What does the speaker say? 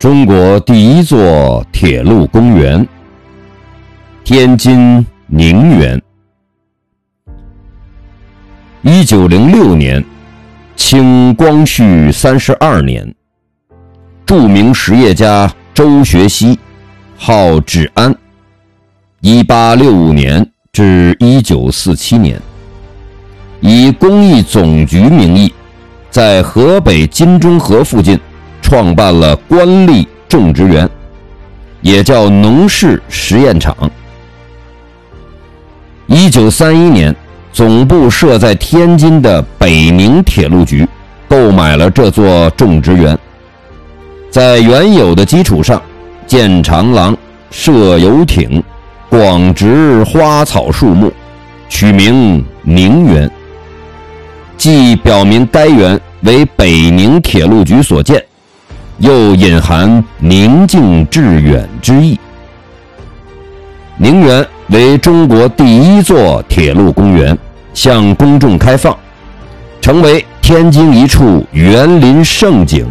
中国第一座铁路公园——天津宁园。一九零六年，清光绪三十二年，著名实业家周学熙，号志安。一八六五年至一九四七年，以公益总局名义，在河北金钟河附近。创办了官吏种植园，也叫农事实验场。一九三一年，总部设在天津的北宁铁路局购买了这座种植园，在原有的基础上建长廊、设游艇、广植花草树木，取名宁园，既表明该园为北宁铁路局所建。又隐含宁静致远之意。宁园为中国第一座铁路公园，向公众开放，成为天津一处园林胜景